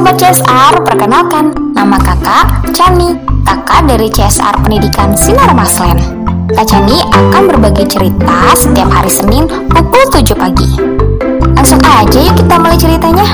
Sobat CSR, perkenalkan, nama kakak Chani, kakak dari CSR Pendidikan Sinar Maslen. Kak Chani akan berbagi cerita setiap hari Senin pukul 7 pagi. Langsung aja yuk kita mulai ceritanya.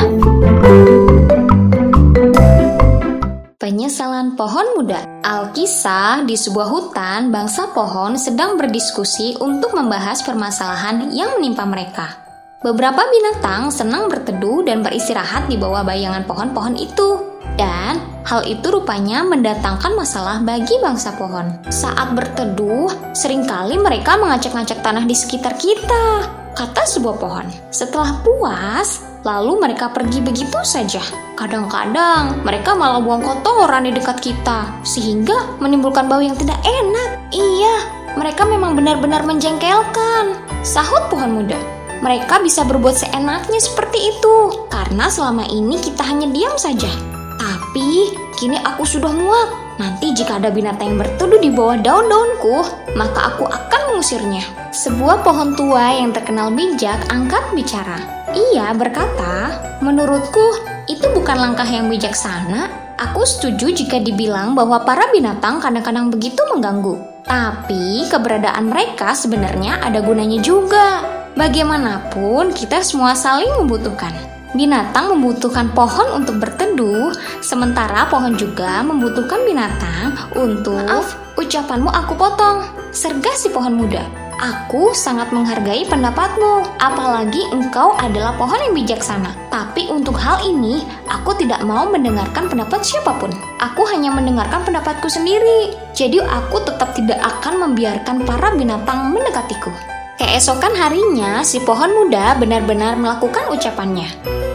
Penyesalan pohon muda Alkisah di sebuah hutan, bangsa pohon sedang berdiskusi untuk membahas permasalahan yang menimpa mereka. Beberapa binatang senang berteduh dan beristirahat di bawah bayangan pohon-pohon itu. Dan hal itu rupanya mendatangkan masalah bagi bangsa pohon. Saat berteduh, sering kali mereka mengacak-ngacak tanah di sekitar kita, kata sebuah pohon. Setelah puas, lalu mereka pergi begitu saja. Kadang-kadang mereka malah buang kotoran di dekat kita, sehingga menimbulkan bau yang tidak enak. Iya, mereka memang benar-benar menjengkelkan. Sahut pohon muda. Mereka bisa berbuat seenaknya seperti itu karena selama ini kita hanya diam saja. Tapi kini aku sudah muak. Nanti jika ada binatang yang berteduh di bawah daun-daunku, maka aku akan mengusirnya. Sebuah pohon tua yang terkenal bijak angkat bicara. Ia berkata, "Menurutku, itu bukan langkah yang bijaksana. Aku setuju jika dibilang bahwa para binatang kadang-kadang begitu mengganggu. Tapi keberadaan mereka sebenarnya ada gunanya juga. Bagaimanapun, kita semua saling membutuhkan. Binatang membutuhkan pohon untuk berteduh, sementara pohon juga membutuhkan binatang untuk... Maaf, ucapanmu aku potong. Sergah si pohon muda. Aku sangat menghargai pendapatmu, apalagi engkau adalah pohon yang bijaksana. Tapi untuk hal ini, aku tidak mau mendengarkan pendapat siapa pun. Aku hanya mendengarkan pendapatku sendiri. Jadi aku tetap tidak akan membiarkan para binatang mendekatiku. Keesokan harinya, si pohon muda benar-benar melakukan ucapannya.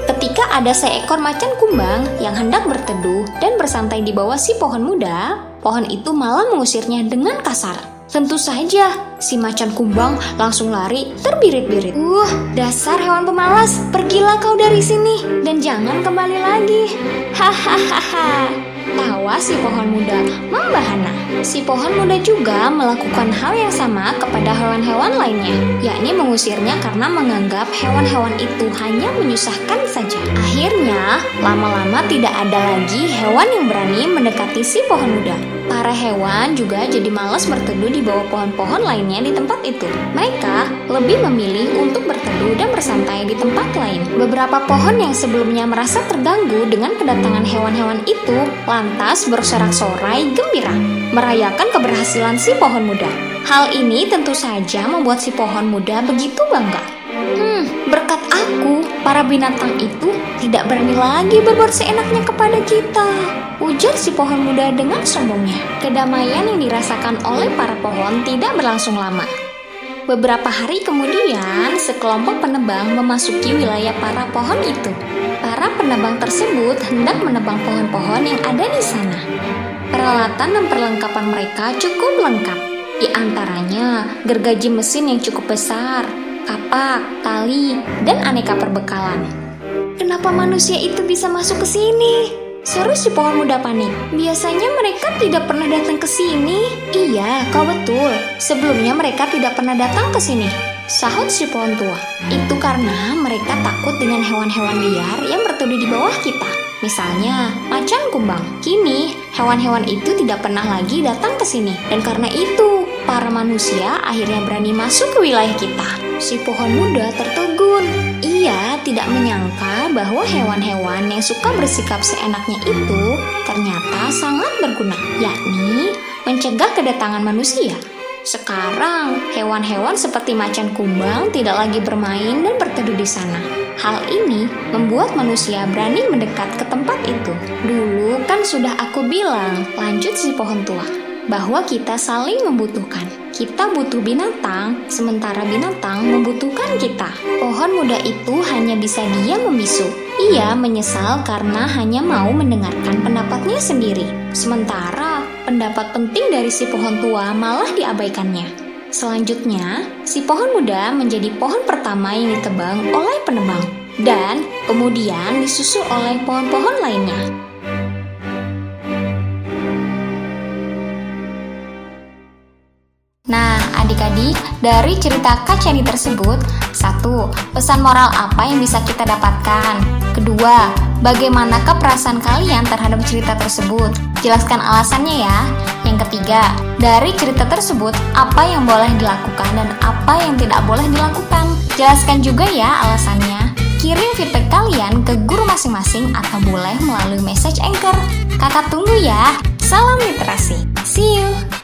Ketika ada seekor macan kumbang yang hendak berteduh dan bersantai di bawah si pohon muda, pohon itu malah mengusirnya dengan kasar. Tentu saja, si macan kumbang langsung lari terbirit-birit. Uh, dasar hewan pemalas, pergilah kau dari sini dan jangan kembali lagi. Hahaha. Tawa si pohon muda membahana. Si pohon muda juga melakukan hal yang sama kepada hewan-hewan lainnya, yakni mengusirnya karena menganggap hewan-hewan itu hanya menyusahkan saja. Akhirnya, lama-lama tidak ada lagi hewan yang berani mendekati si pohon muda. Para hewan juga jadi malas berteduh di bawah pohon-pohon lainnya di tempat itu. Mereka lebih memilih dan bersantai di tempat lain. Beberapa pohon yang sebelumnya merasa terganggu dengan kedatangan hewan-hewan itu lantas bersorak-sorai gembira, merayakan keberhasilan si pohon muda. Hal ini tentu saja membuat si pohon muda begitu bangga. Hmm, berkat aku, para binatang itu tidak berani lagi berbuat seenaknya kepada kita. Ujar si pohon muda dengan sombongnya. Kedamaian yang dirasakan oleh para pohon tidak berlangsung lama. Beberapa hari kemudian, sekelompok penebang memasuki wilayah para pohon itu. Para penebang tersebut hendak menebang pohon-pohon yang ada di sana. Peralatan dan perlengkapan mereka cukup lengkap. Di antaranya gergaji mesin yang cukup besar, kapak, tali, dan aneka perbekalan. Kenapa manusia itu bisa masuk ke sini? Seru si pohon muda panik. Biasanya mereka tidak pernah datang ke sini. Iya, kau betul. Sebelumnya mereka tidak pernah datang ke sini. Sahut si pohon tua. Itu karena mereka takut dengan hewan-hewan liar yang berteduh di bawah kita. Misalnya, macan kumbang. Kini, hewan-hewan itu tidak pernah lagi datang ke sini. Dan karena itu, para manusia akhirnya berani masuk ke wilayah kita. Si pohon muda tertegun. Ia tidak menyangka bahwa hewan-hewan yang suka bersikap seenaknya itu ternyata sangat berguna, yakni mencegah kedatangan manusia. Sekarang, hewan-hewan seperti macan kumbang tidak lagi bermain dan berteduh di sana. Hal ini membuat manusia berani mendekat ke tempat itu. Dulu kan sudah aku bilang, lanjut si pohon tua, bahwa kita saling membutuhkan. Kita butuh binatang, sementara binatang membutuhkan kita. Pohon muda itu hanya bisa diam membisu. Ia menyesal karena hanya mau mendengarkan pendapatnya sendiri. Sementara pendapat penting dari si pohon tua malah diabaikannya. Selanjutnya, si pohon muda menjadi pohon pertama yang ditebang oleh penebang dan kemudian disusul oleh pohon-pohon lainnya. Adik-adik dari cerita Kak Chani tersebut? Satu, pesan moral apa yang bisa kita dapatkan? Kedua, bagaimanakah perasaan kalian terhadap cerita tersebut? Jelaskan alasannya ya. Yang ketiga, dari cerita tersebut, apa yang boleh dilakukan dan apa yang tidak boleh dilakukan? Jelaskan juga ya alasannya. Kirim feedback kalian ke guru masing-masing atau boleh melalui message anchor. Kakak tunggu ya. Salam literasi. See you.